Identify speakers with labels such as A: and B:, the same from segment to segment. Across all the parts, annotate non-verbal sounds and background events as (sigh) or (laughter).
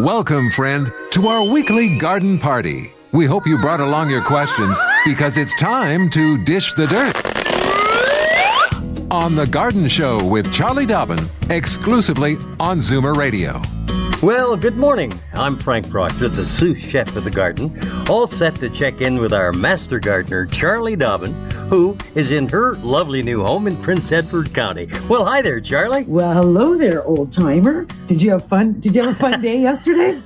A: Welcome, friend, to our weekly garden party. We hope you brought along your questions because it's time to dish the dirt. On The Garden Show with Charlie Dobbin, exclusively on Zoomer Radio.
B: Well, good morning. I'm Frank Proctor, the sous chef of the garden, all set to check in with our master gardener, Charlie Dobbin, who is in her lovely new home in Prince Edward County. Well, hi there, Charlie.
C: Well, hello there, old timer. Did you have fun? Did you have a fun day (laughs) yesterday?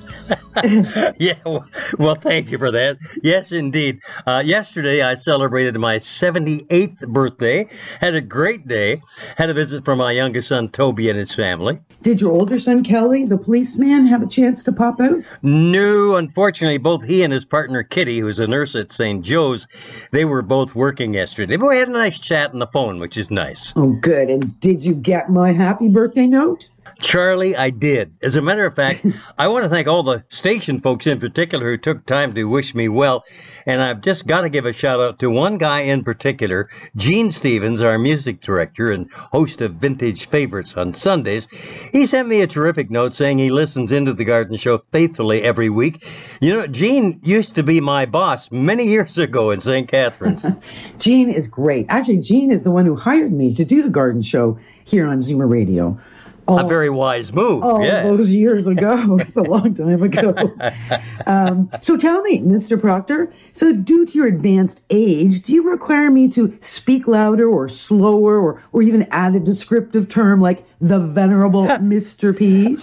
C: (laughs)
B: yeah, well, well, thank you for that. Yes, indeed. Uh, yesterday, I celebrated my 78th birthday. Had a great day. Had a visit from my youngest son, Toby, and his family.
C: Did your older son, Kelly, the policeman, have a chance to pop out?
B: No, unfortunately, both he and his partner, Kitty, who's a nurse at St. Joe's, they were both working yesterday. But we had a nice chat on the phone, which is nice.
C: Oh, good. And did you get my happy birthday note?
B: Charlie, I did. As a matter of fact, (laughs) I want to thank all the station folks in particular who took time to wish me well. And I've just got to give a shout out to one guy in particular, Gene Stevens, our music director and host of Vintage Favorites on Sundays. He sent me a terrific note saying he listens into the Garden Show faithfully every week. You know, Gene used to be my boss many years ago in St. Catharines. (laughs)
C: Gene is great. Actually, Gene is the one who hired me to do the garden show here on Zoomer Radio.
B: A very wise move.
C: all
B: yeah.
C: those years ago. (laughs) it's a long time ago. Um, so tell me, Mr. Proctor, so due to your advanced age, do you require me to speak louder or slower or, or even add a descriptive term like the venerable (laughs) Mr. P?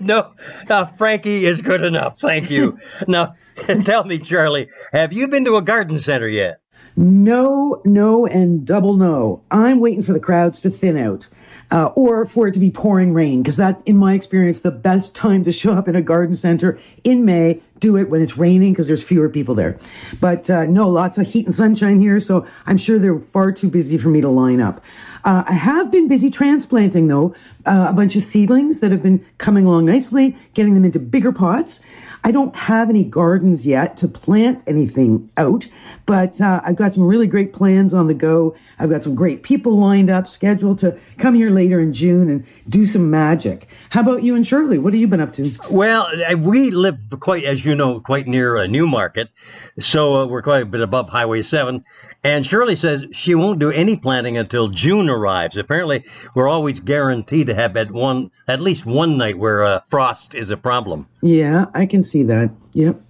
B: no, uh, Frankie is good enough. Thank you. now, (laughs) tell me, Charlie, have you been to a garden center yet?
C: No, no, and double no. I'm waiting for the crowds to thin out. Uh, or for it to be pouring rain, because that, in my experience, the best time to show up in a garden center in May. Do it when it's raining, because there's fewer people there. But uh, no, lots of heat and sunshine here, so I'm sure they're far too busy for me to line up. Uh, I have been busy transplanting, though, uh, a bunch of seedlings that have been coming along nicely, getting them into bigger pots. I don't have any gardens yet to plant anything out, but uh, I've got some really great plans on the go. I've got some great people lined up, scheduled to come here later in June and do some magic. How about you and Shirley? What have you been up to?
B: Well, uh, we live quite, as you know, quite near a Newmarket, so uh, we're quite a bit above Highway 7. And Shirley says she won't do any planting until June arrives. Apparently, we're always guaranteed to have at one, at least one night where uh, frost is a problem.
C: Yeah, I can see that. Yep.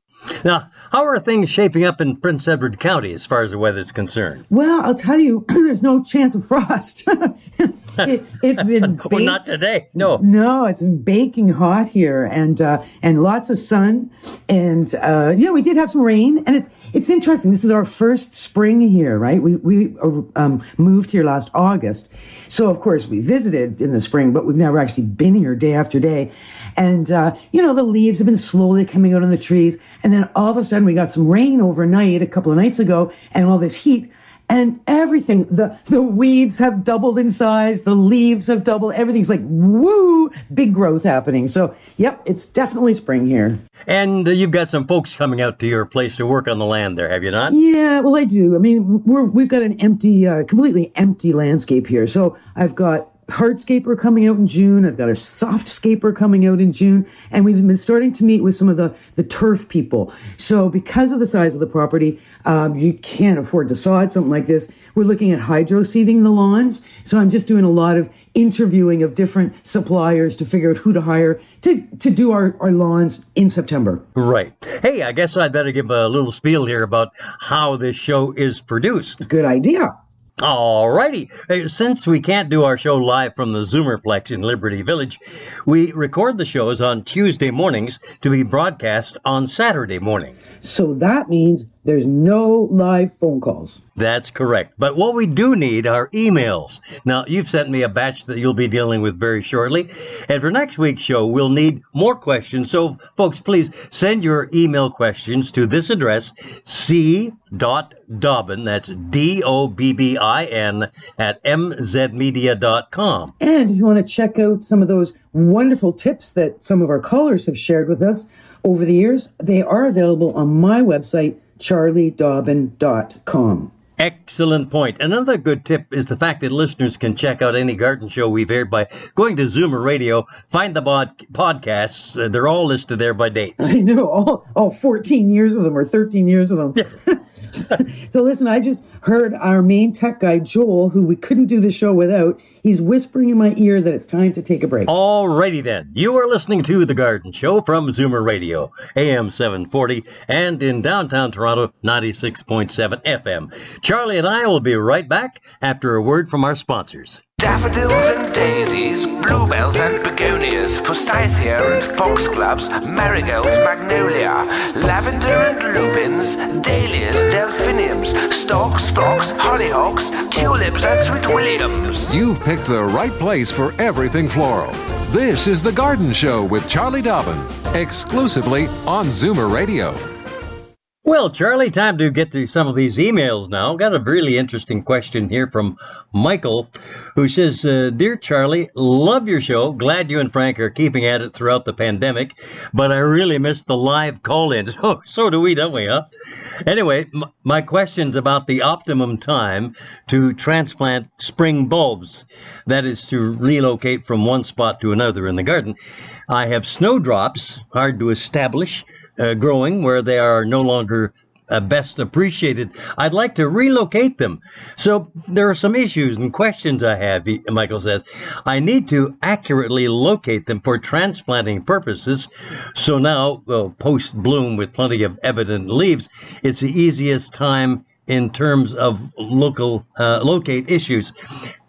B: Now, how are things shaping up in Prince Edward County as far as the weather's concerned?
C: Well, I'll tell you, (clears throat) there's no chance of frost. (laughs) (laughs) it, has been
B: Well, (laughs) not today. No.
C: No, it's baking hot here, and uh, and lots of sun, and uh, you know we did have some rain, and it's it's interesting. This is our first spring here, right? We we uh, um, moved here last August, so of course we visited in the spring, but we've never actually been here day after day, and uh, you know the leaves have been slowly coming out on the trees, and then all of a sudden we got some rain overnight a couple of nights ago, and all this heat and everything the the weeds have doubled in size the leaves have doubled everything's like woo big growth happening. So yep it's definitely spring here.
B: And uh, you've got some folks coming out to your place to work on the land there, have you not?
C: yeah well i do. I mean we're we've got an empty uh, completely empty landscape here. So i've got hardscaper coming out in June. I've got a softscaper coming out in June. And we've been starting to meet with some of the, the turf people. So because of the size of the property, um, you can't afford to sod something like this. We're looking at hydro seeding the lawns. So I'm just doing a lot of interviewing of different suppliers to figure out who to hire to, to do our, our lawns in September.
B: Right. Hey, I guess I'd better give a little spiel here about how this show is produced.
C: Good idea.
B: All righty. Since we can't do our show live from the Zoomerplex in Liberty Village, we record the shows on Tuesday mornings to be broadcast on Saturday morning.
C: So that means there's no live phone calls.
B: That's correct. But what we do need are emails. Now, you've sent me a batch that you'll be dealing with very shortly. And for next week's show, we'll need more questions. So, folks, please send your email questions to this address, c.dobbin, that's D O B B I N, at mzmedia.com.
C: And if you want to check out some of those wonderful tips that some of our callers have shared with us over the years, they are available on my website, charliedobbin.com.
B: Excellent point. Another good tip is the fact that listeners can check out any garden show we've aired by going to Zoomer Radio, find the bod- podcasts. Uh, they're all listed there by dates.
C: I know all, all 14 years of them or 13 years of them. (laughs) (laughs) so listen, I just heard our main tech guy, Joel, who we couldn't do the show without. He's whispering in my ear that it's time to take a break.
B: Alrighty then. You are listening to The Garden Show from Zoomer Radio, AM 740, and in downtown Toronto, 96.7 FM. Charlie and I will be right back after a word from our sponsors.
D: Daffodils and daisies, bluebells and begonias, forsythia and foxgloves, marigolds, magnolia, lavender and lupins, dahlias, delphiniums, stocks, phlox, hollyhocks, tulips and sweet williams.
A: You've picked the right place for everything floral. This is The Garden Show with Charlie Dobbin, exclusively on Zoomer Radio.
B: Well, Charlie, time to get to some of these emails now. Got a really interesting question here from Michael, who says, uh, Dear Charlie, love your show. Glad you and Frank are keeping at it throughout the pandemic, but I really miss the live call ins. (laughs) Oh, so do we, don't we, huh? Anyway, m- my question's about the optimum time to transplant spring bulbs. That is to relocate from one spot to another in the garden. I have snowdrops, hard to establish uh, growing where they are no longer uh, best appreciated. I'd like to relocate them. So there are some issues and questions I have, he, Michael says. I need to accurately locate them for transplanting purposes. So now, well, post bloom with plenty of evident leaves, it's the easiest time in terms of local uh, locate issues.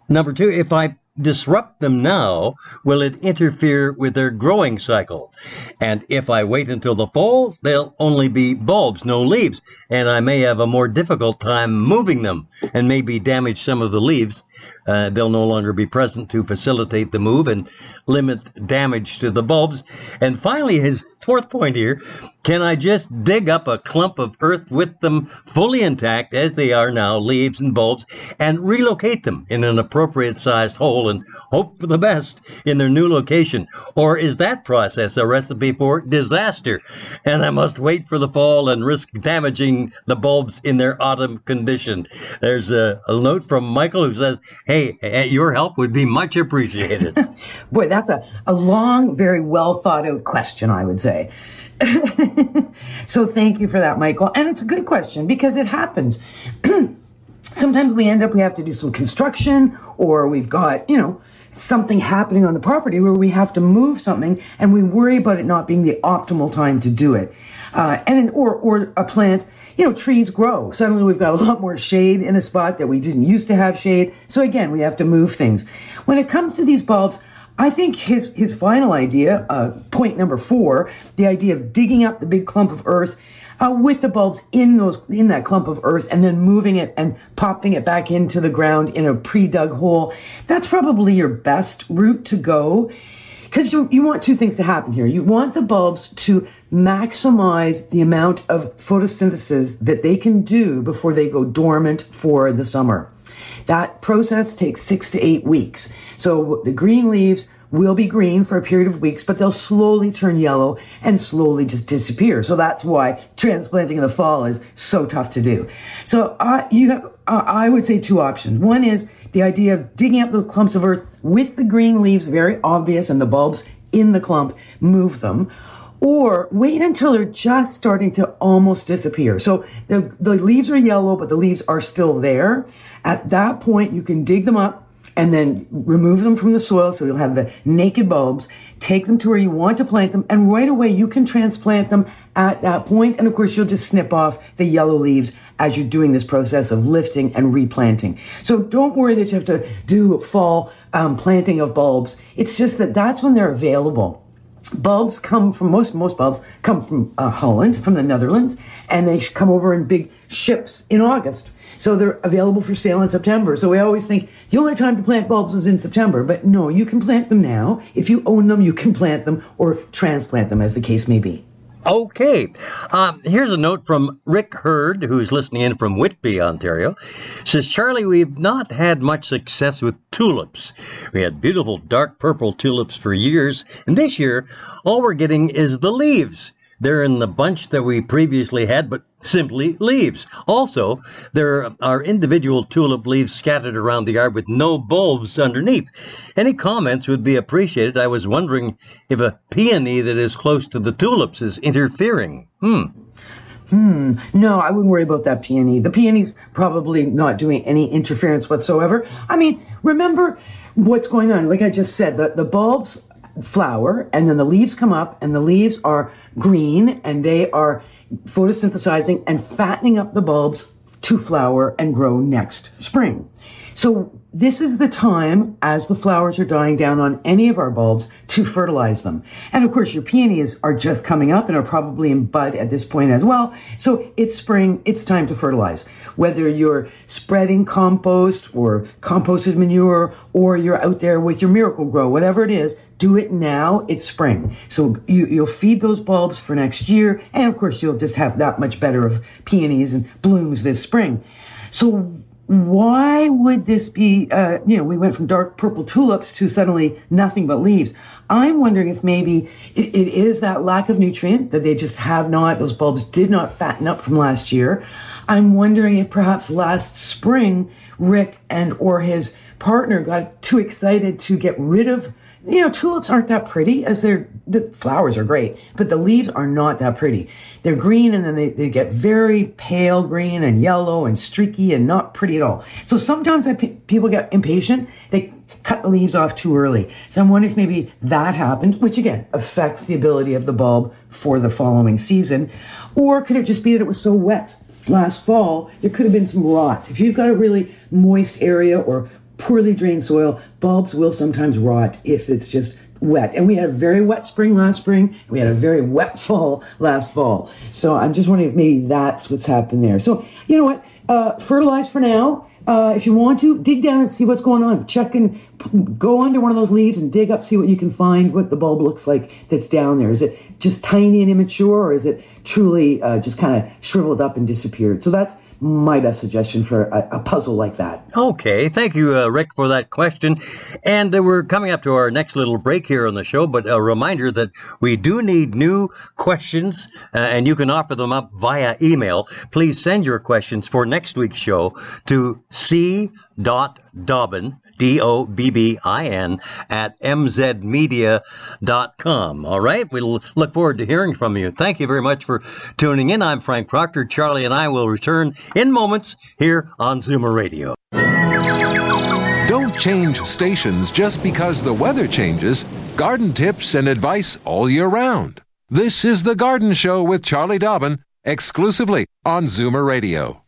B: Number two, if I disrupt them now, will it interfere with their growing cycle? And if I wait until the fall, they'll only be bulbs, no leaves, and I may have a more difficult time moving them and maybe damage some of the leaves. Uh, they'll no longer be present to facilitate the move and limit damage to the bulbs. And finally, his fourth point here can I just dig up a clump of earth with them fully intact as they are now, leaves and bulbs, and relocate them in an appropriate sized hole and hope for the best in their new location? Or is that process a recipe for disaster? And I must wait for the fall and risk damaging the bulbs in their autumn condition. There's a, a note from Michael who says, Hey, your help would be much appreciated. (laughs)
C: Boy, that's a, a long, very well thought out question, I would say. (laughs) so thank you for that, Michael. And it's a good question because it happens. (clears throat) Sometimes we end up, we have to do some construction or we've got, you know, something happening on the property where we have to move something and we worry about it not being the optimal time to do it. Uh, and, or, or a plant, you know, trees grow. Suddenly we've got a (laughs) lot more shade in a spot that we didn't used to have shade. So again, we have to move things. When it comes to these bulbs, I think his his final idea, uh, point number four, the idea of digging up the big clump of earth uh, with the bulbs in those in that clump of earth and then moving it and popping it back into the ground in a pre-dug hole. That's probably your best route to go because you, you want two things to happen here. You want the bulbs to maximize the amount of photosynthesis that they can do before they go dormant for the summer. That process takes six to eight weeks. So the green leaves will be green for a period of weeks, but they'll slowly turn yellow and slowly just disappear. So that's why transplanting in the fall is so tough to do. So uh, you have, uh, I would say two options. One is the idea of digging up the clumps of earth with the green leaves, very obvious, and the bulbs in the clump, move them or wait until they're just starting to almost disappear. So the, the leaves are yellow, but the leaves are still there. At that point, you can dig them up and then remove them from the soil so you'll have the naked bulbs. Take them to where you want to plant them, and right away you can transplant them at that point. And of course, you'll just snip off the yellow leaves as you're doing this process of lifting and replanting. So don't worry that you have to do fall um, planting of bulbs. It's just that that's when they're available bulbs come from most most bulbs come from uh, Holland, from the Netherlands, and they come over in big ships in August. So they're available for sale in September. So we always think the only time to plant bulbs is in September. But no, you can plant them now. If you own them, you can plant them or transplant them as the case may be.
B: Okay. Um, here's a note from Rick Hurd, who's listening in from Whitby, Ontario. Says, Charlie, we've not had much success with tulips. We had beautiful dark purple tulips for years, and this year, all we're getting is the leaves. They're in the bunch that we previously had, but simply leaves. Also, there are individual tulip leaves scattered around the yard with no bulbs underneath. Any comments would be appreciated. I was wondering if a peony that is close to the tulips is interfering. Hmm.
C: Hmm. No, I wouldn't worry about that peony. The peony's probably not doing any interference whatsoever. I mean, remember what's going on. Like I just said, the, the bulbs flower and then the leaves come up and the leaves are green and they are photosynthesizing and fattening up the bulbs to flower and grow next spring. So this is the time as the flowers are dying down on any of our bulbs to fertilize them. And of course, your peonies are just coming up and are probably in bud at this point as well. So it's spring. It's time to fertilize. Whether you're spreading compost or composted manure or you're out there with your Miracle-Gro, whatever it is, do it now. It's spring. So you, you'll feed those bulbs for next year. And of course, you'll just have that much better of peonies and blooms this spring. So why would this be, uh, you know, we went from dark purple tulips to suddenly nothing but leaves. I'm wondering if maybe it, it is that lack of nutrient that they just have not, those bulbs did not fatten up from last year. I'm wondering if perhaps last spring, Rick and or his partner got too excited to get rid of you know, tulips aren't that pretty as they're, the flowers are great, but the leaves are not that pretty. They're green and then they, they get very pale green and yellow and streaky and not pretty at all. So sometimes I, people get impatient. They cut the leaves off too early. So I'm wondering if maybe that happened, which again affects the ability of the bulb for the following season. Or could it just be that it was so wet? last fall, there could have been some rot. If you've got a really moist area or poorly drained soil, bulbs will sometimes rot if it's just wet. And we had a very wet spring last spring. We had a very wet (laughs) fall last fall. So I'm just wondering if maybe that's what's happened there. So you know what? Uh, fertilize for now. Uh, if you want to, dig down and see what's going on. Check and go under one of those leaves and dig up, see what you can find, what the bulb looks like that's down there. Is it just tiny and immature, or is it truly uh, just kind of shriveled up and disappeared? So that's my best suggestion for a, a puzzle like that.
B: Okay, thank you, uh, Rick, for that question. And uh, we're coming up to our next little break here on the show, but a reminder that we do need new questions, uh, and you can offer them up via email. Please send your questions for next week's show to c.dobbin, D-O-B-B-I-N, at mzmedia.com. All right? We'll look forward to hearing from you. Thank you very much for tuning in. I'm Frank Proctor. Charlie and I will return in moments here on Zoomer Radio.
A: Don't change stations just because the weather changes. Garden tips and advice all year round. This is The Garden Show with Charlie Dobbin, exclusively on Zoomer Radio.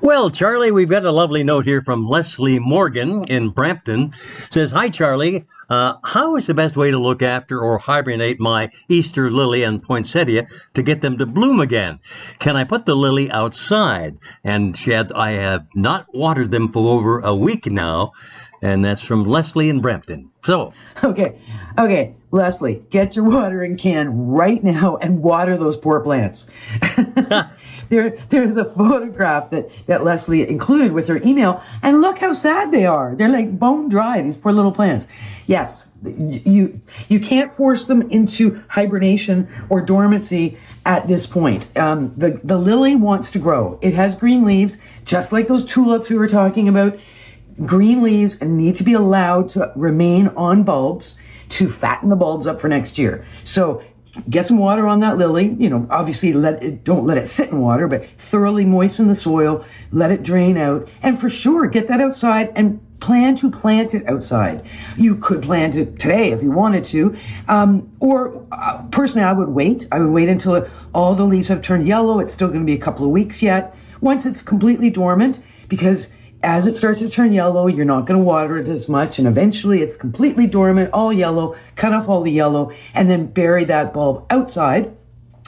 B: Well, Charlie, we've got a lovely note here from Leslie Morgan in Brampton. says, "Hi, Charlie. Uh, how is the best way to look after or hibernate my Easter lily and poinsettia to get them to bloom again? Can I put the lily outside?" And she adds, "I have not watered them for over a week now." And that's from Leslie in Brampton. So,
C: okay, okay, Leslie, get your watering can right now and water those poor plants. (laughs) (laughs) there, there's a photograph that, that Leslie included with her email, and look how sad they are. They're like bone dry, these poor little plants. Yes, you, you can't force them into hibernation or dormancy at this point. Um, the, the lily wants to grow. It has green leaves, just like those tulips we were talking about. Green leaves need to be allowed to remain on bulbs to fatten the bulbs up for next year. So get some water on that lily. You know, obviously let it, don't let it sit in water, but thoroughly moisten the soil, let it drain out, and for sure get that outside and plan to plant it outside. You could plant it today if you wanted to, um, or uh, personally, I would wait. I would wait until all the leaves have turned yellow. It's still going to be a couple of weeks yet. Once it's completely dormant, because as it starts to turn yellow, you're not going to water it as much. And eventually it's completely dormant, all yellow, cut off all the yellow, and then bury that bulb outside.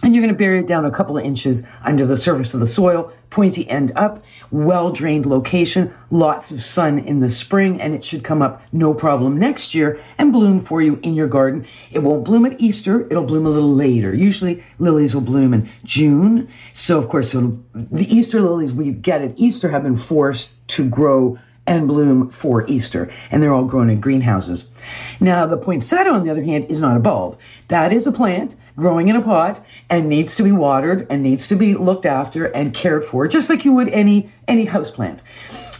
C: And you're going to bury it down a couple of inches under the surface of the soil, pointy end up, well drained location, lots of sun in the spring, and it should come up no problem next year and bloom for you in your garden. It won't bloom at Easter, it'll bloom a little later. Usually lilies will bloom in June. So, of course, the Easter lilies we get at Easter have been forced to grow and bloom for Easter, and they're all grown in greenhouses. Now, the poinsettia, on the other hand, is not a bulb. That is a plant growing in a pot and needs to be watered and needs to be looked after and cared for, just like you would any any house plant.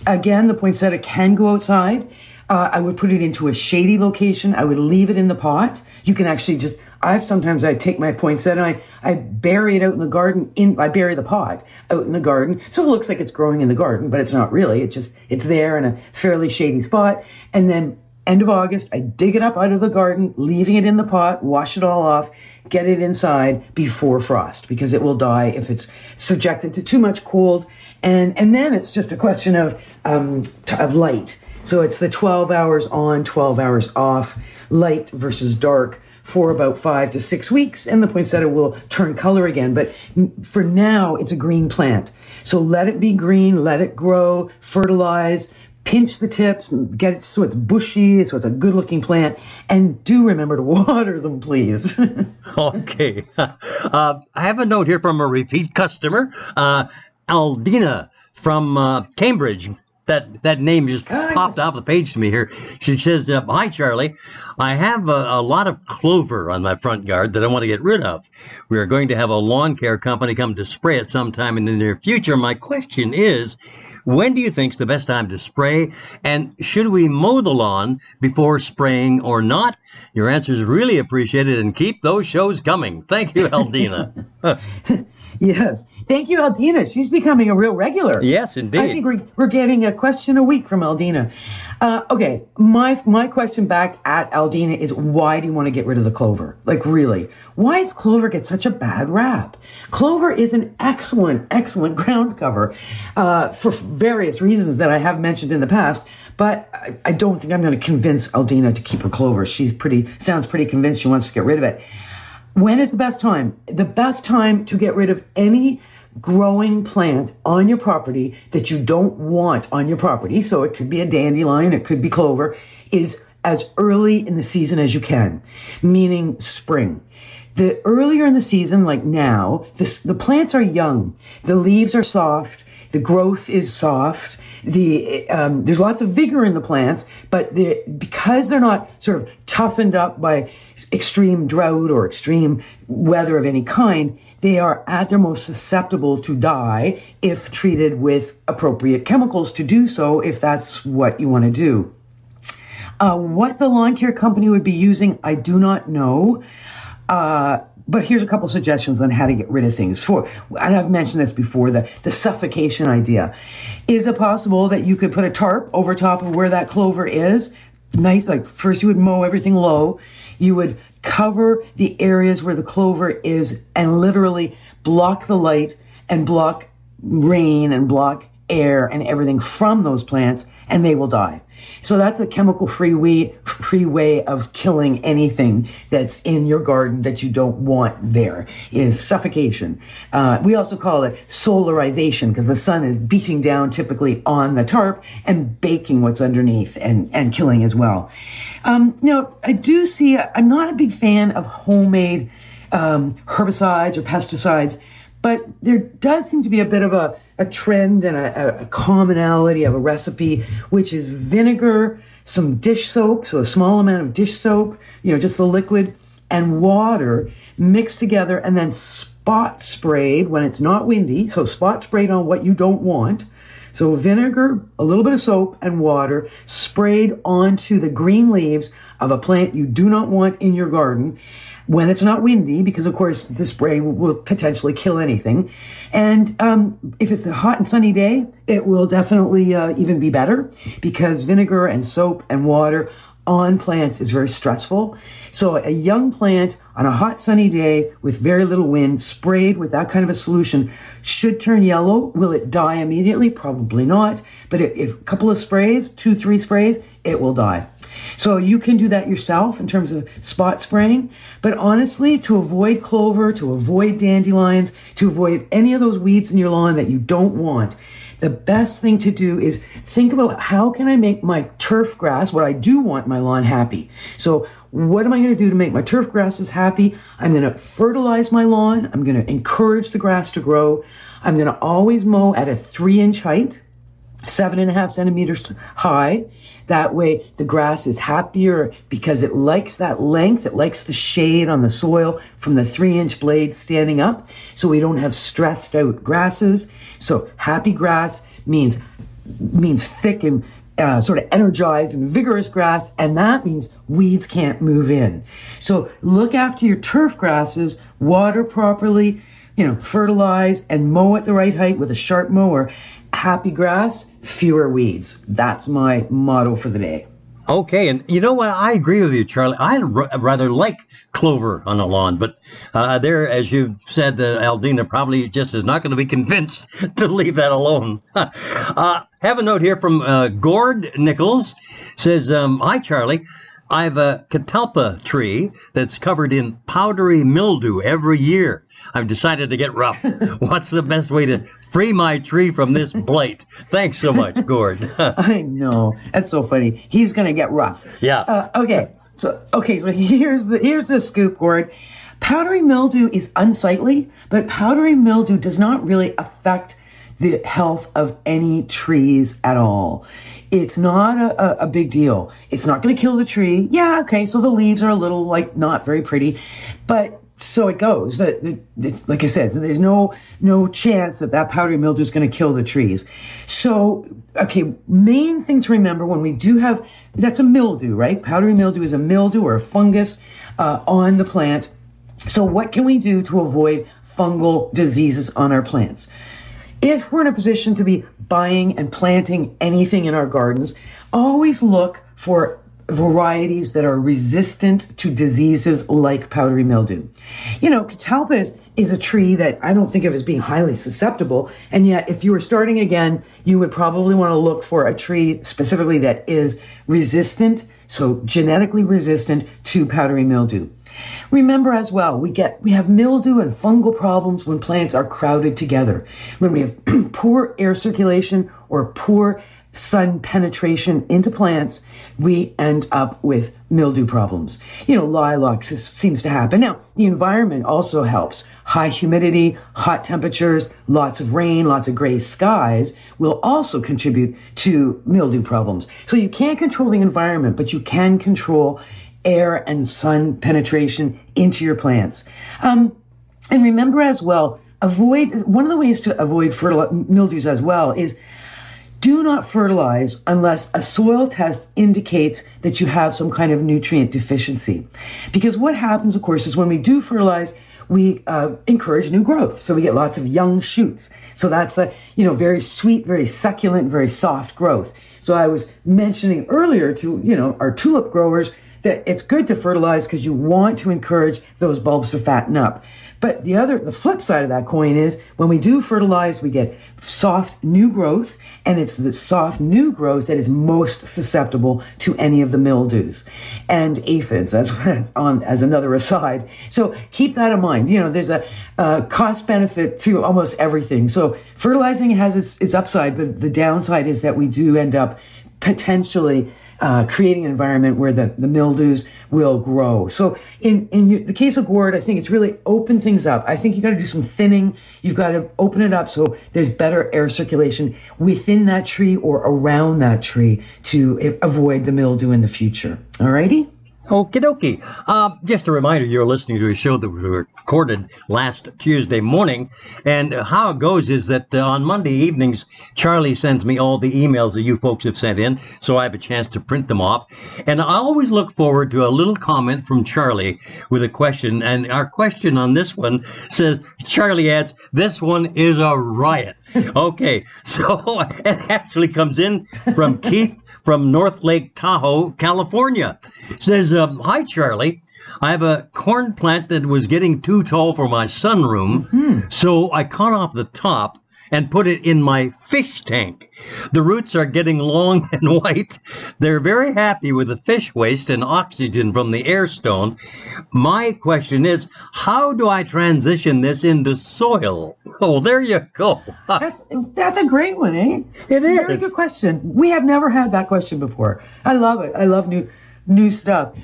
C: Again, the poinsettia can go outside. Uh, I would put it into a shady location. I would leave it in the pot. You can actually just I've sometimes I take my poinsettia and I, I bury it out in the garden in I bury the pot out in the garden. So it looks like it's growing in the garden, but it's not really. It just it's there in a fairly shady spot. And then end of August, I dig it up out of the garden, leaving it in the pot, wash it all off, get it inside before frost because it will die if it's subjected to too much cold. And and then it's just a question of um, of light. So it's the 12 hours on, 12 hours off, light versus dark for about five to six weeks, and the poinsettia will turn color again. But for now, it's a green plant. So let it be green, let it grow, fertilize, pinch the tips, get it so it's bushy, so it's a good looking plant, and do remember to (laughs) water them, please. (laughs)
B: okay. (laughs) Uh, I have a note here from a repeat customer, uh, Aldina from uh, Cambridge that that name just popped off the page to me here. She says, uh, "Hi, Charlie. I have a, a, lot of clover on my front yard that I want to get rid of. We are going to have a lawn care company come to spray it sometime in the near future. My question is." When do you think is the best time to spray? And should we mow the lawn before spraying or not? Your answer is really appreciated and keep those shows coming. Thank you, Aldina. (laughs)
C: yes. Thank you, Aldina. She's becoming a real regular.
B: Yes, indeed.
C: I think we're, we're getting a question a week from Aldina. Uh, okay, my my question back at Aldina is why do you want to get rid of the clover? Like really, why does clover get such a bad rap? Clover is an excellent, excellent (laughs) ground cover uh, for various reasons that I have mentioned in the past. But I, I don't think I'm going to convince Aldina to keep her clover. She's pretty sounds pretty convinced she wants to get rid of it. When is the best time? The best time to get rid of any growing plant on your property that you don't want on your property, so it could be a dandelion, it could be clover, is as early in the season as you can, meaning spring. The earlier in the season, like now, the, the plants are young, the leaves are soft, the growth is soft, the um, there's lots of vigor in the plants, but the, because they're not sort of toughened up by extreme drought or extreme weather of any kind, they are at their most susceptible to die if treated with appropriate chemicals to do so, if that's what you want to do. Uh, what the lawn care company would be using, I do not know. Uh, but here's a couple suggestions on how to get rid of things. For and I've mentioned this before, the, the suffocation idea. Is it possible that you could put a tarp over top of where that clover is? Nice, like first you would mow everything low. You would cover the areas where the clover is and literally block the light and block rain and block air and everything from those plants and they will die. So that's a chemical free way, free way of killing anything that's in your garden that you don't want there is suffocation. Uh, we also call it solarization because the sun is beating down typically on the tarp and baking what's underneath and, and killing as well. Um, know, I do see, I'm not a big fan of homemade um, herbicides or pesticides, but there does seem to be a bit of a a trend and a, a, commonality of a recipe, which is vinegar, some dish soap, so a small amount of dish soap, you know, just the liquid, and water mixed together and then spot sprayed when it's not windy. So spot sprayed on what you don't want. So vinegar, a little bit of soap, and water sprayed onto the green leaves of a plant you do not want in your garden when it's not windy, because of course the spray will potentially kill anything. And um, if it's a hot and sunny day, it will definitely uh, even be better because vinegar and soap and water on plants is very stressful. So a young plant on a hot sunny day with very little wind sprayed with that kind of a solution should turn yellow. Will it die immediately? Probably not. But if, if a couple of sprays, two, three sprays, it will die. So you can do that yourself in terms of spot spraying. But honestly, to avoid clover, to avoid dandelions, to avoid any of those weeds in your lawn that you don't want, the best thing to do is think about how can I make my turf grass, what I do want my lawn happy. So what am I going to do to make my turf grasses happy? I'm going to fertilize my lawn. I'm going to encourage the grass to grow. I'm going to always mow at a three inch height, seven and a half centimeters high. That way the grass is happier because it likes that length. It likes the shade on the soil from the three inch blade standing up. So we don't have stressed out grasses. So happy grass means, means thick and uh, sort of energized and vigorous grass, and that means weeds can't move in. So look after your turf grasses, water properly, you know, fertilize and mow at the right height with a sharp mower, happy grass, fewer weeds. That's my motto for the day.
B: Okay, and you know what? I agree with you, Charlie. I r- rather like clover on a lawn, but uh, there, as you said, uh, Aldina probably just is not going to be convinced (laughs) to leave that alone. (laughs) uh, have a note here from uh, Gord Nichols. Says, um, "Hi, Charlie." I have a catalpa tree that's covered in powdery mildew every year. I've decided to get rough. (laughs) What's the best way to free my tree from this blight? Thanks so much, Gord. (laughs) (laughs)
C: I know. That's so funny. He's going to get rough.
B: Yeah.
C: Uh, okay. So, okay. So here's the, here's the scoop, Gord. Powdery mildew is unsightly, but powdery mildew does not really affect the health of any trees at all. It's not a, a, a big deal. It's not going to kill the tree. Yeah, okay, so the leaves are a little like not very pretty, but so it goes. That like I said, there's no no chance that that powdery mildew is going to kill the trees. So okay, main thing to remember when we do have that's a mildew, right? Powdery mildew is a mildew or a fungus uh, on the plant. So what can we do to avoid fungal diseases on our plants? If we're in a position to be buying and planting anything in our gardens, always look for varieties that are resistant to diseases like powdery mildew. You know, catalpa is, is a tree that I don't think of as being highly susceptible. And yet, if you were starting again, you would probably want to look for a tree specifically that is resistant, so genetically resistant to powdery mildew. Remember as well, we get, we have mildew and fungal problems when plants are crowded together. When we have (clears throat) poor air circulation or poor sun penetration into plants, we end up with mildew problems. You know, lilac seems to happen. Now, the environment also helps. High humidity, hot temperatures, lots of rain, lots of gray skies will also contribute to mildew problems. So you can't control the environment, but you can control air and sun penetration into your plants. Um, and remember as well, avoid one of the ways to avoid fertil- mildews as well is do not fertilize unless a soil test indicates that you have some kind of nutrient deficiency. Because what happens, of course, is when we do fertilize, we uh, encourage new growth. So we get lots of young shoots. So that's the, you know, very sweet, very succulent, very soft growth. So I was mentioning earlier to, you know, our tulip growers that it's good to fertilize because you want to encourage those bulbs to fatten up. But the other, the flip side of that coin is when we do fertilize, we get soft new growth, and it's the soft new growth that is most susceptible to any of the mildews and aphids as (laughs) on as another aside. So keep that in mind. You know, there's a, a cost benefit to almost everything. So fertilizing has its its upside, but the downside is that we do end up potentially uh, creating an environment where the, the mildews will grow. So in, in the case of Gord, I think it's really open things up. I think you got to do some thinning. You've got to open it up so there's better air circulation within that tree or around that tree to avoid the mildew in the future. Alrighty?
B: Okie dokie. Uh, just a reminder, you're listening to a show that was recorded last Tuesday morning. And how it goes is that uh, on Monday evenings, Charlie sends me all the emails that you folks have sent in, so I have a chance to print them off. And I always look forward to a little comment from Charlie with a question. And our question on this one says, Charlie adds, this one is a riot. (laughs) okay, so (laughs) it actually comes in from Keith from North Lake Tahoe, California. Says, um, Hi, Charlie. I have a corn plant that was getting too tall for my sunroom, mm-hmm. so I cut off the top and put it in my fish tank. The roots are getting long (laughs) and white. They're very happy with the fish waste and oxygen from the air stone. My question is, how do I transition this into soil? (laughs) Oh, there you go. (laughs)
C: that's that's a great one, eh?
B: It
C: it's
B: is.
C: a very good question. We have never had that question before. I love it. I love new new stuff.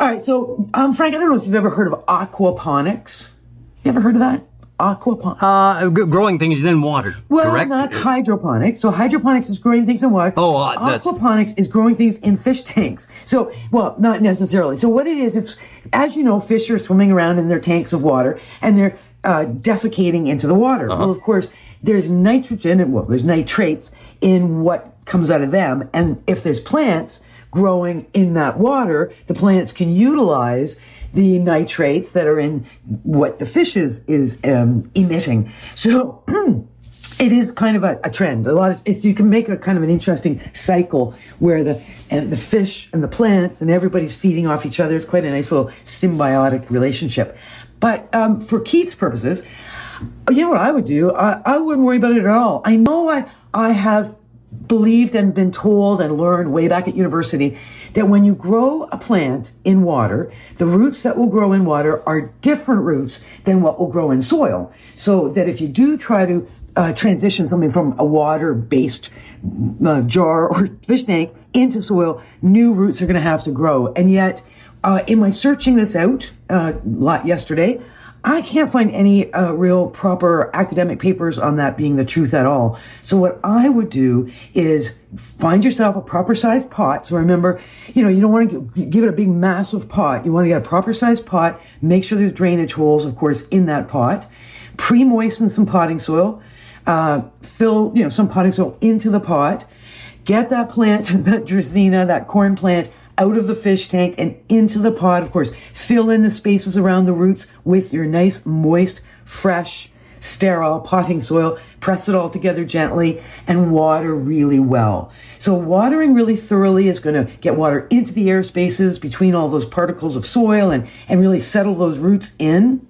C: All right, so um, Frank, I don't know if you've ever heard of aquaponics. You ever heard of that? Aquaponics.
B: Uh, g- growing things in water.
C: Well,
B: correct?
C: that's hydroponics. So hydroponics is growing things in water.
B: Oh, uh,
C: aquaponics is growing things in fish tanks. So, well, not necessarily. So what it is, it's as you know, fish are swimming around in their tanks of water and they're uh, defecating into the water. Uh-huh. Well, of course, there's nitrogen and well, there's nitrates in what comes out of them, and if there's plants growing in that water, the plants can utilize the nitrates that are in what the fish is, is um, emitting. So (clears throat) it is kind of a, a, trend. A lot of it's you can make a kind of an interesting cycle where the and the fish and the plants and everybody's feeding off each other. It's quite a nice little symbiotic relationship. But um, for Keith's purposes, you know what I would do? I, I wouldn't worry about it at all. I know I I have believed and been told and learned way back at university that when you grow a plant in water, the roots that will grow in water are different roots than what will grow in soil. So that if you do try to uh, transition something from a water based uh, jar or (laughs) fish tank into soil, new roots are going to have to grow. And yet, uh, in my searching this out uh, lot yesterday, I can't find any uh, real proper academic papers on that being the truth at all. So what I would do is find yourself a proper sized pot. So remember, you know, you don't want to give it a big massive pot. You want to get a proper sized pot. Make sure there's drainage holes, of course, in that pot. Pre-moisten some potting soil. Uh, fill, you know, some potting soil into the pot. Get that plant, (laughs) that Dracaena, that corn plant, out of the fish tank and into the pot. Of course, fill in the spaces around the roots with your nice, moist, fresh, sterile potting soil. Press it all together gently and water really well. So watering really thoroughly is going to get water into the air spaces between all those particles of soil and, and really settle those roots in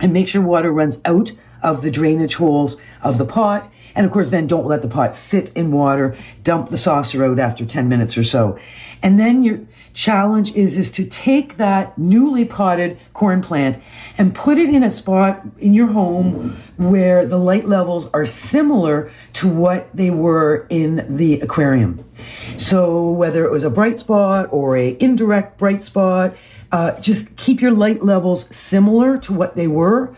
C: and make sure water runs out of the drainage holes of the pot. And of course, then don't let the pot sit in water. Dump the saucer out after 10 minutes or so. And then your challenge is, is to take that newly potted corn plant and put it in a spot in your home where the light levels are similar to what they were in the aquarium. So whether it was a bright spot or a indirect bright spot, uh, just keep your light levels similar to what they were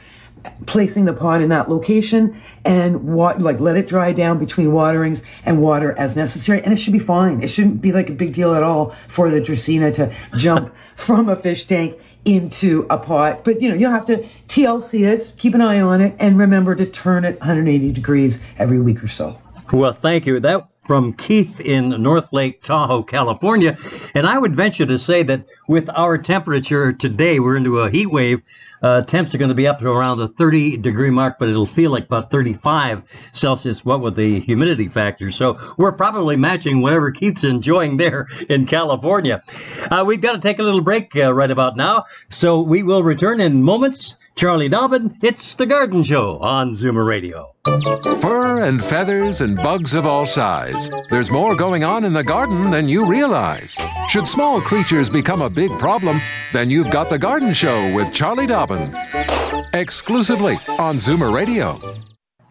C: placing the pot in that location and what like let it dry down between waterings and water as necessary and it should be fine. It shouldn't be like a big deal at all for the dracaena to (laughs) jump from a fish tank into a pot. But you know you'll have to tlc it keep an eye on it and remember to turn it 180 degrees every week or so.
B: Well thank you. That from Keith in North Lake Tahoe, California. And I would venture to say that with our temperature today, we're into a heat wave uh, temps are going to be up to around the 30 degree mark, but it'll feel like about 35 Celsius, what with the humidity factor. So we're probably matching whatever Keith's enjoying there in California. Uh, we've got to take a little break uh, right about now. So we will return in moments. Charlie Dobbin, it's The Garden Show on Zoomer Radio.
A: Fur and feathers and bugs of all size. There's more going on in the garden than you realize. Should small creatures become a big problem, then you've got The Garden Show with Charlie Dobbin. Exclusively on Zoomer Radio.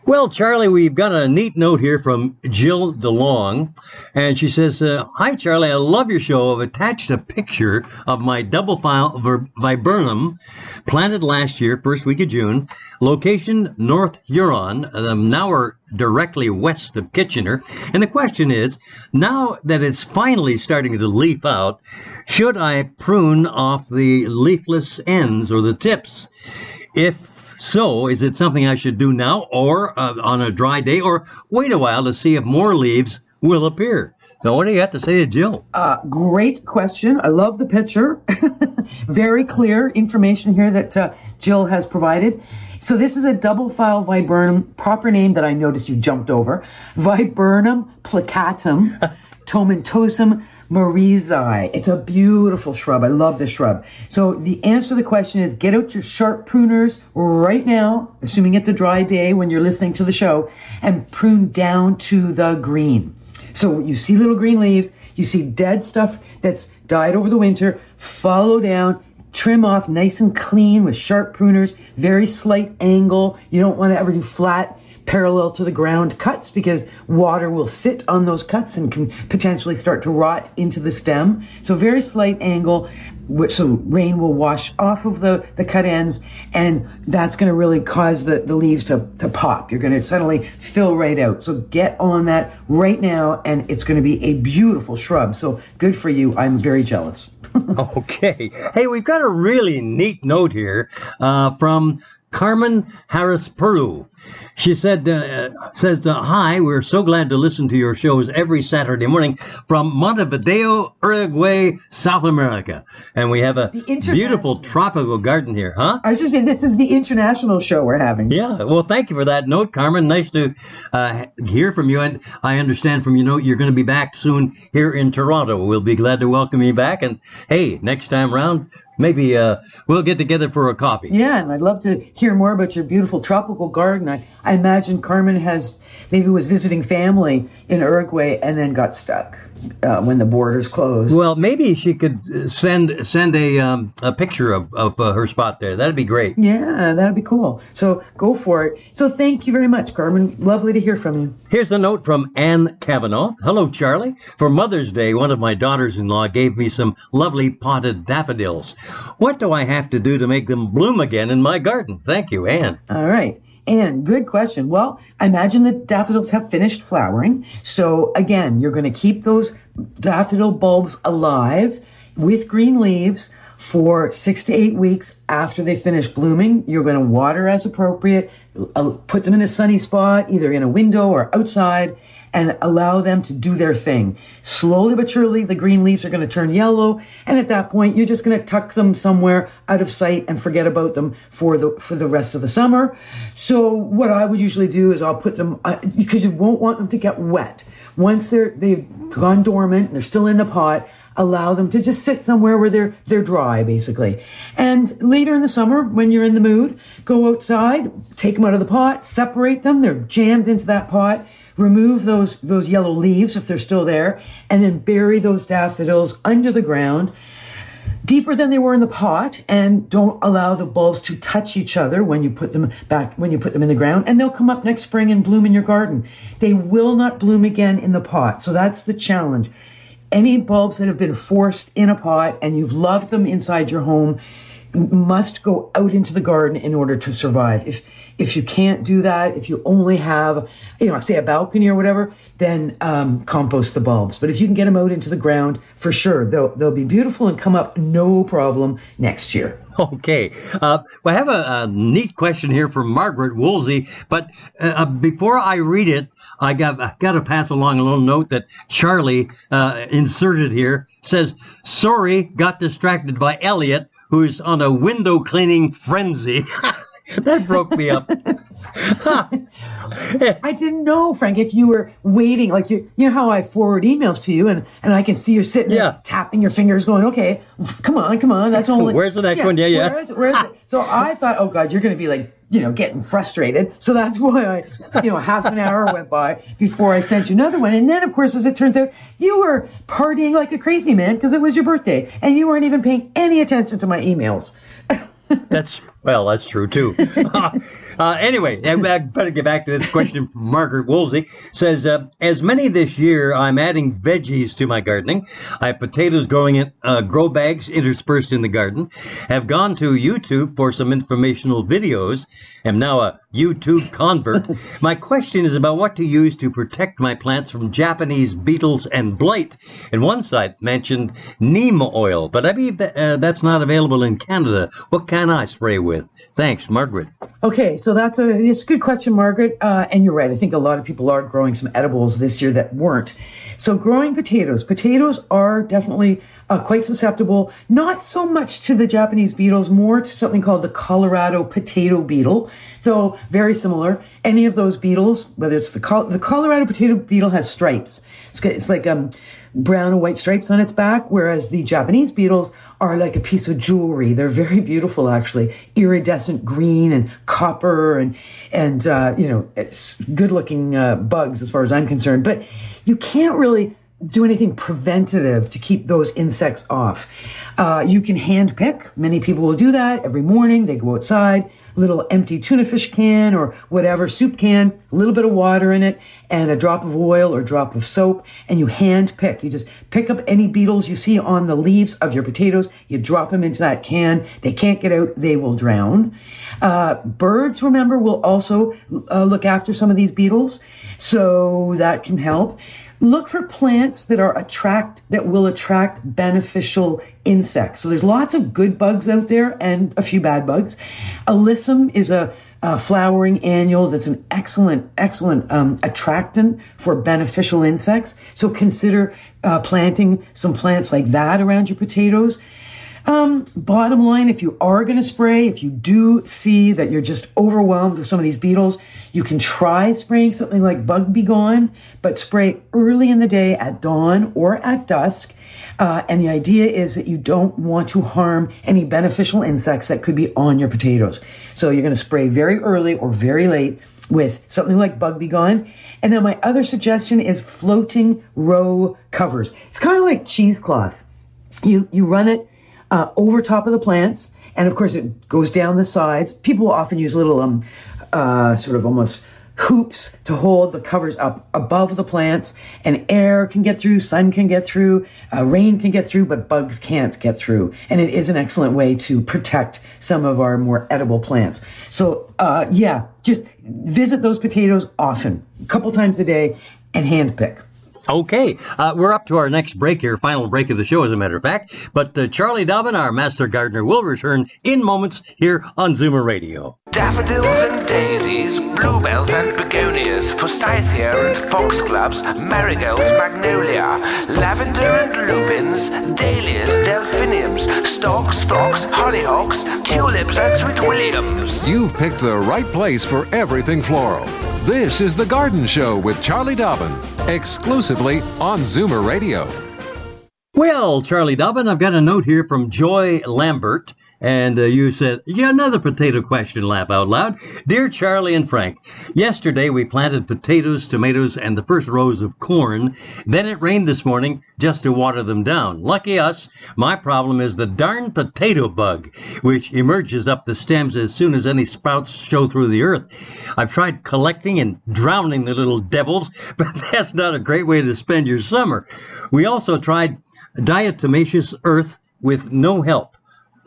B: Well, Charlie, we've got a neat note here from Jill DeLong. And she says, uh, Hi, Charlie, I love your show. I've attached a picture of my double file ver- viburnum planted last year, first week of June. Location North Huron. Um, now we're directly west of Kitchener. And the question is now that it's finally starting to leaf out, should I prune off the leafless ends or the tips? If so, is it something I should do now or uh, on a dry day or wait a while to see if more leaves will appear? So, what do you have to say to Jill?
C: Uh, great question. I love the picture. (laughs) Very clear information here that uh, Jill has provided. So this is a double file viburnum, proper name that I noticed you jumped over. Viburnum plicatum (laughs) tomentosum Mariesii. It's a beautiful shrub. I love this shrub. So the answer to the question is get out your sharp pruners right now, assuming it's a dry day when you're listening to the show, and prune down to the green. So you see little green leaves, you see dead stuff that's died over the winter, follow down, trim off nice and clean with sharp pruners, very slight angle. You don't want to ever do flat parallel to the ground cuts because water will sit on those cuts and can potentially start to rot into the stem. So very slight angle, so rain will wash off of the, the cut ends and that's going to really cause the, the leaves to, to pop. You're going to suddenly fill right out. So get on that right now and it's going to be a beautiful shrub. So good for you. I'm very jealous. (laughs)
B: okay. Hey, we've got a really neat note here uh, from Carmen Harris Peru. She said, uh, says, uh, Hi, we're so glad to listen to your shows every Saturday morning from Montevideo, Uruguay, South America. And we have a beautiful tropical garden here, huh?
C: I was just saying, this is the international show we're having.
B: Yeah, well, thank you for that note, Carmen. Nice to uh, hear from you. And I understand from your note you're going to be back soon here in Toronto. We'll be glad to welcome you back. And hey, next time round, maybe uh, we'll get together for a coffee.
C: Yeah, and I'd love to hear more about your beautiful tropical garden. I, I imagine Carmen has maybe was visiting family in Uruguay and then got stuck uh, when the borders closed.
B: Well, maybe she could uh, send send a um, a picture of, of uh, her spot there. That'd be great.
C: Yeah, that'd be cool. So go for it. So thank you very much, Carmen. Lovely to hear from you.
B: Here's a note from Anne Kavanaugh. Hello, Charlie. For Mother's Day, one of my daughters-in-law gave me some lovely potted daffodils. What do I have to do to make them bloom again in my garden? Thank you, Anne.
C: All right. And good question. Well, I imagine the daffodils have finished flowering. So again, you're going to keep those daffodil bulbs alive with green leaves for six to eight weeks after they finish blooming. You're going to water as appropriate, uh, put them in a sunny spot, either in a window or outside, and allow them to do their thing. Slowly but surely, the green leaves are going to turn yellow, and at that point, you're just going to tuck them somewhere out of sight and forget about them for the for the rest of the summer. So, what I would usually do is I'll put them uh, because you won't want them to get wet. Once they're they've gone dormant, and they're still in the pot allow them to just sit somewhere where they're they're dry basically. And later in the summer when you're in the mood go outside take them out of the pot separate them they're jammed into that pot remove those those yellow leaves if they're still there and then bury those daffodils under the ground deeper than they were in the pot and don't allow the bulbs to touch each other when you put them back when you put them in the ground. And they'll come up next spring and bloom in your garden. They will not bloom again in the pot. So that's the challenge. Any bulbs that have been forced in a pot and you've loved them inside your home must go out into the garden in order to survive. If if you can't do that, if you only have, you know, say a balcony or whatever, then um, compost the bulbs. But if you can get them out into the ground, for sure, they'll they'll be beautiful and come up no problem next year.
B: Okay. Uh, well, I have a, a, neat question here from Margaret Woolsey, but uh, before I read it, I got I got to pass along a little note that Charlie uh, inserted here. Says, "Sorry, got distracted by Elliot, who's on a window cleaning frenzy." (laughs) (laughs) that broke me up. (laughs)
C: I didn't know, Frank, if you were waiting, like you, you know how I forward emails to you, and and I can see you're sitting
B: yeah.
C: there tapping your fingers, going, "Okay, come on, come on, that's only." (laughs)
B: Where's the next yeah, one? Yeah, yeah.
C: Where is it? Where is it? So I thought, oh God, you're going to be like, you know, getting frustrated. So that's why I, you know, half an hour went by before I sent you another one. And then, of course, as it turns out, you were partying like a crazy man because it was your birthday, and you weren't even paying any attention to my emails.
B: That's Well, that's true too. (laughs) uh, anyway, I better get back to this question from Margaret Woolsey. Says, uh, as many this year, I'm adding veggies to my gardening. I have potatoes growing in uh, grow bags interspersed in the garden. Have gone to YouTube for some informational videos. Am now a YouTube convert. (laughs) my question is about what to use to protect my plants from Japanese beetles and blight. And one site mentioned neem oil, but I believe that, uh, that's not available in Canada. What can I spray with? Thanks, Margaret.
C: Okay, so that's a it's a good question, Margaret. Uh, and you're right. I think a lot of people are growing some edibles this year that weren't. So growing potatoes, potatoes are definitely uh, quite susceptible. Not so much to the Japanese beetles, more to something called the Colorado potato beetle, though very similar. Any of those beetles, whether it's the Col- the Colorado potato beetle has stripes. It's, it's like um, brown and white stripes on its back, whereas the Japanese beetles are like a piece of jewelry. They're very beautiful, actually, iridescent green and copper, and and uh, you know, it's good-looking uh, bugs as far as I'm concerned. But you can't really do anything preventative to keep those insects off. Uh, you can hand pick. Many people will do that every morning. They go outside, little empty tuna fish can or whatever soup can, a little bit of water in it, and a drop of oil or drop of soap, and you hand pick. You just pick up any beetles you see on the leaves of your potatoes. You drop them into that can. They can't get out. They will drown. Uh, birds, remember, will also uh, look after some of these beetles, so that can help. Look for plants that are attract that will attract beneficial insects. So there's lots of good bugs out there and a few bad bugs. Alyssum is a, a flowering annual that's an excellent, excellent um, attractant for beneficial insects. So consider uh, planting some plants like that around your potatoes. Um, bottom line, if you are going to spray, if you do see that you're just overwhelmed with some of these beetles, you can try spraying something like Bug B Gon, but spray early in the day at dawn or at dusk. Uh, and the idea is that you don't want to harm any beneficial insects that could be on your potatoes. So you're going to spray very early or very late with something like Bug B Gon. And then my other suggestion is floating row covers. It's kind of like cheesecloth. You, you run it uh, over top of the plants. And of course, it goes down the sides. People often use little, um, uh, sort of almost hoops to hold the covers up above the plants and air can get through sun can get through uh, rain can get through but bugs can't get through and it is an excellent way to protect some of our more edible plants so uh, yeah just visit those potatoes often a couple times a day and hand pick
B: Okay, uh, we're up to our next break here, final break of the show, as a matter of fact. But uh, Charlie Dobbin, our master gardener, will return in moments here on Zoomer Radio.
D: Daffodils and daisies, bluebells and begonias, forsythia and foxgloves, marigolds, magnolia, lavender and lupins, dahlias, delphiniums, stocks, phlox, hollyhocks, tulips and sweet williams.
A: You've picked the right place for everything floral. This is The Garden Show with Charlie Dobbin, exclusively on Zoomer Radio.
B: Well, Charlie Dobbin, I've got a note here from Joy Lambert. And uh, you said, yeah, another potato question, laugh out loud. Dear Charlie and Frank, yesterday we planted potatoes, tomatoes, and the first rows of corn. Then it rained this morning just to water them down. Lucky us. My problem is the darn potato bug, which emerges up the stems as soon as any sprouts show through the earth. I've tried collecting and drowning the little devils, (laughs) but that's not a great way to spend your summer. We also tried diatomaceous earth with no help.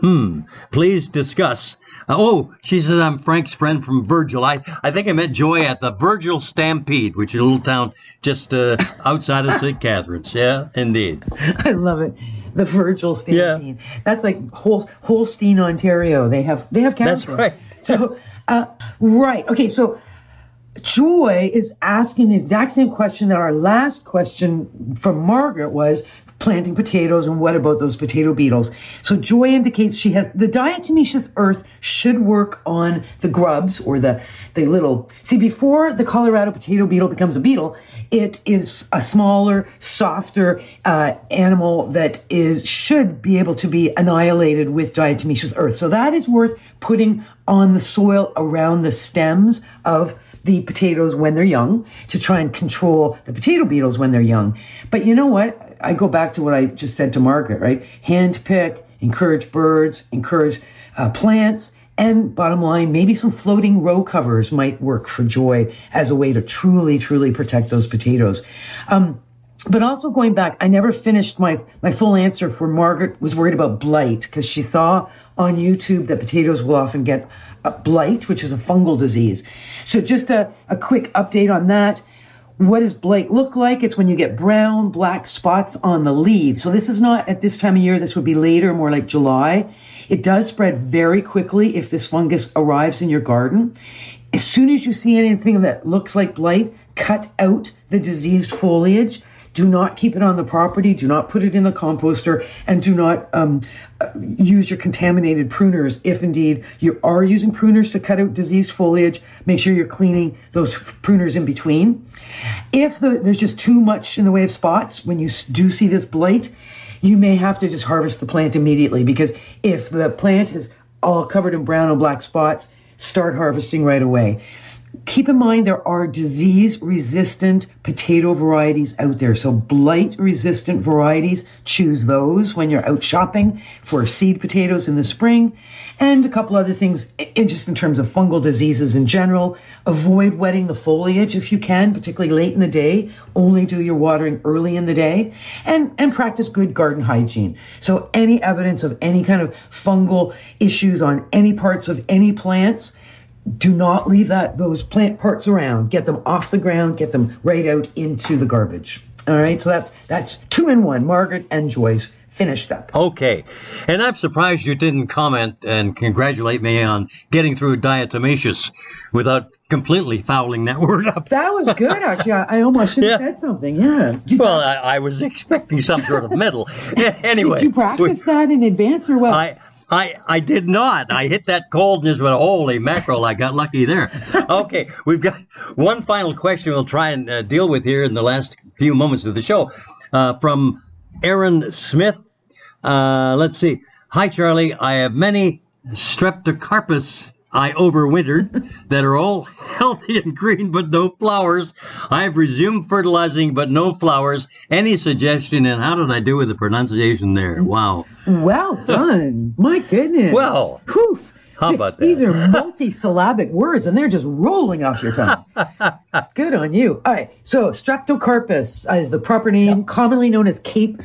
B: Hmm. Please discuss. Uh, oh, she says I'm Frank's friend from Virgil. I, I think I met Joy at the Virgil Stampede, which is a little town just uh, outside of St. Catharines. Yeah, indeed. (laughs)
C: I love it. The Virgil Stampede. Yeah. That's like Hol- Holstein, Ontario. They have they have cows.
B: That's right.
C: so, uh, right. Okay. So, Joy is asking the exact same question that our last question from Margaret was planting potatoes and what about those potato beetles. So Joy indicates she has the diatomaceous earth should work on the grubs or the the little see before the Colorado potato beetle becomes a beetle, it is a smaller, softer uh, animal that is should be able to be annihilated with diatomaceous earth. So that is worth putting on the soil around the stems of the potatoes when they're young to try and control the potato beetles when they're young. But you know what? I go back to what I just said to Margaret, right? Hand pick, encourage birds, encourage uh, plants, And bottom line, maybe some floating row covers might work for joy as a way to truly, truly protect those potatoes. Um, but also going back, I never finished my, my full answer for Margaret was worried about blight because she saw on YouTube that potatoes will often get blight, which is a fungal disease. So just a, a quick update on that. What does blight look like? It's when you get brown, black spots on the leaves. So this is not at this time of year. This would be later, more like July. It does spread very quickly if this fungus arrives in your garden. As soon as you see anything that looks like blight, cut out the diseased foliage do not keep it on the property. Do not put it in the composter and do not um, use your contaminated pruners. If indeed you are using pruners to cut out diseased foliage, make sure you're cleaning those pruners in between. If the, there's just too much in the way of spots, when you do see this blight, you may have to just harvest the plant immediately because if the plant is all covered in brown and black spots, start harvesting right away keep in mind there are disease resistant potato varieties out there. So blight resistant varieties, choose those when you're out shopping for seed potatoes in the spring. And a couple other things just in terms of fungal diseases in general. Avoid wetting the foliage if you can, particularly late in the day. Only do your watering early in the day and, and practice good garden hygiene. So any evidence of any kind of fungal issues on any parts of any plants, do not leave that those plant parts around. Get them off the ground. Get them right out into the garbage. All right. So that's that's two in one. Margaret and Joyce finished up.
B: Okay. And I'm surprised you didn't comment and congratulate me on getting through diatomaceous without completely fouling that (laughs) word up.
C: That was good, actually. I, I almost should have yeah. said something. Yeah.
B: Well, I, I, was expecting some sort of medal. (laughs) anyway.
C: Did you practice we, that in advance or what?
B: I, I, I did not. I hit that coldness, but holy mackerel, I got lucky there. Okay, we've got one final question we'll try and uh, deal with here in the last few moments of the show uh, from Aaron Smith. Uh, let's see. Hi, Charlie. I have many streptocarpus I overwintered that are all (laughs) healthy and green but no flowers. I've resumed fertilizing but no flowers. Any suggestion and how did I do with the pronunciation there? Wow.
C: Well done. My goodness.
B: Well.
C: Whew.
B: How about (laughs) that?
C: These are multi-syllabic words, and they're just rolling off your tongue. (laughs) Good on you. All right. So Streptocarpus is the proper name, commonly known as Cape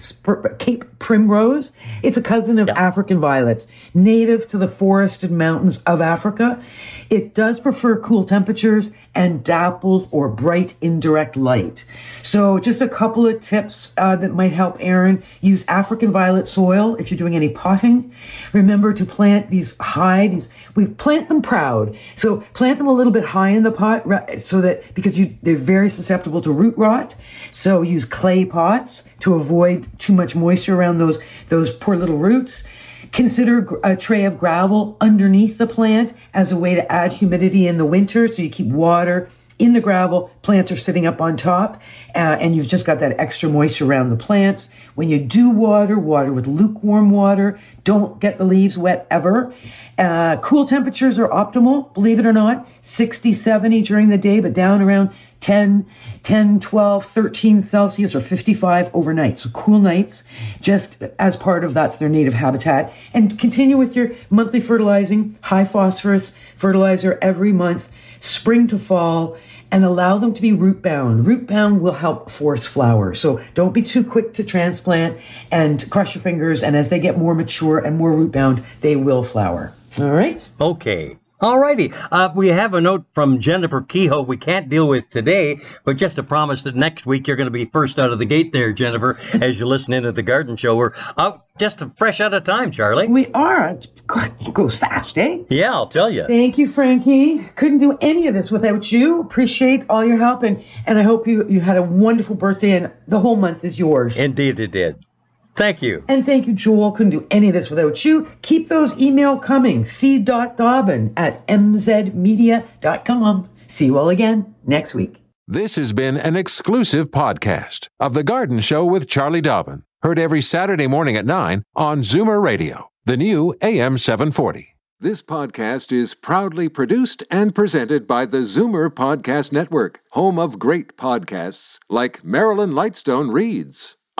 C: Cape primrose. It's a cousin of. African violets, native to the forested mountains of Africa. It does prefer cool temperatures and dappled or bright indirect light. So just a couple of tips uh, that might help Aaron. Use African violet soil if you're doing any potting. Remember to plant these high, these, we plant them proud. So plant them a little bit high in the pot so that, because you, they're very susceptible to root rot. So use clay pots to avoid too much moisture around those, those poor little roots. Consider a tray of gravel underneath the plant as a way to add humidity in the winter so you keep water in the gravel. Plants are sitting up on top uh, and you've just got that extra moisture around the plants. When you do water, water with lukewarm water. Don't get the leaves wet ever. Uh, cool temperatures are optimal, believe it or not. 60, 70 during the day, but down around 10, 10, 12, 13 Celsius or 55 overnight. So cool nights, just as part of that's their native habitat. And continue with your monthly fertilizing, high phosphorus fertilizer every month, spring to fall and allow them to be root bound. Root bound will help force flower. So don't be too quick to transplant and cross your fingers. And as they get more mature and more root bound, they will flower. All right.
B: Okay. All righty. Uh, we have a note from Jennifer Kehoe we can't deal with today, but just a promise that next week you're going to be first out of the gate there, Jennifer, as you listen into the garden show. We're out just fresh out of time, Charlie.
C: We are. It goes fast, eh?
B: Yeah, I'll tell you.
C: Thank you, Frankie. Couldn't do any of this without you. Appreciate all your help, and, and I hope you, you had a wonderful birthday, and the whole month is yours.
B: Indeed, it did. Thank you.
C: And thank you, Joel. Couldn't do any of this without you. Keep those email coming. c.dobbin at mzmedia.com. See you all again next week.
A: This has been an exclusive podcast of The Garden Show with Charlie Dobbin. Heard every Saturday morning at 9 on Zoomer Radio, the new AM 740. This podcast is proudly produced and presented by the Zoomer Podcast Network, home of great podcasts like Marilyn Lightstone Reads.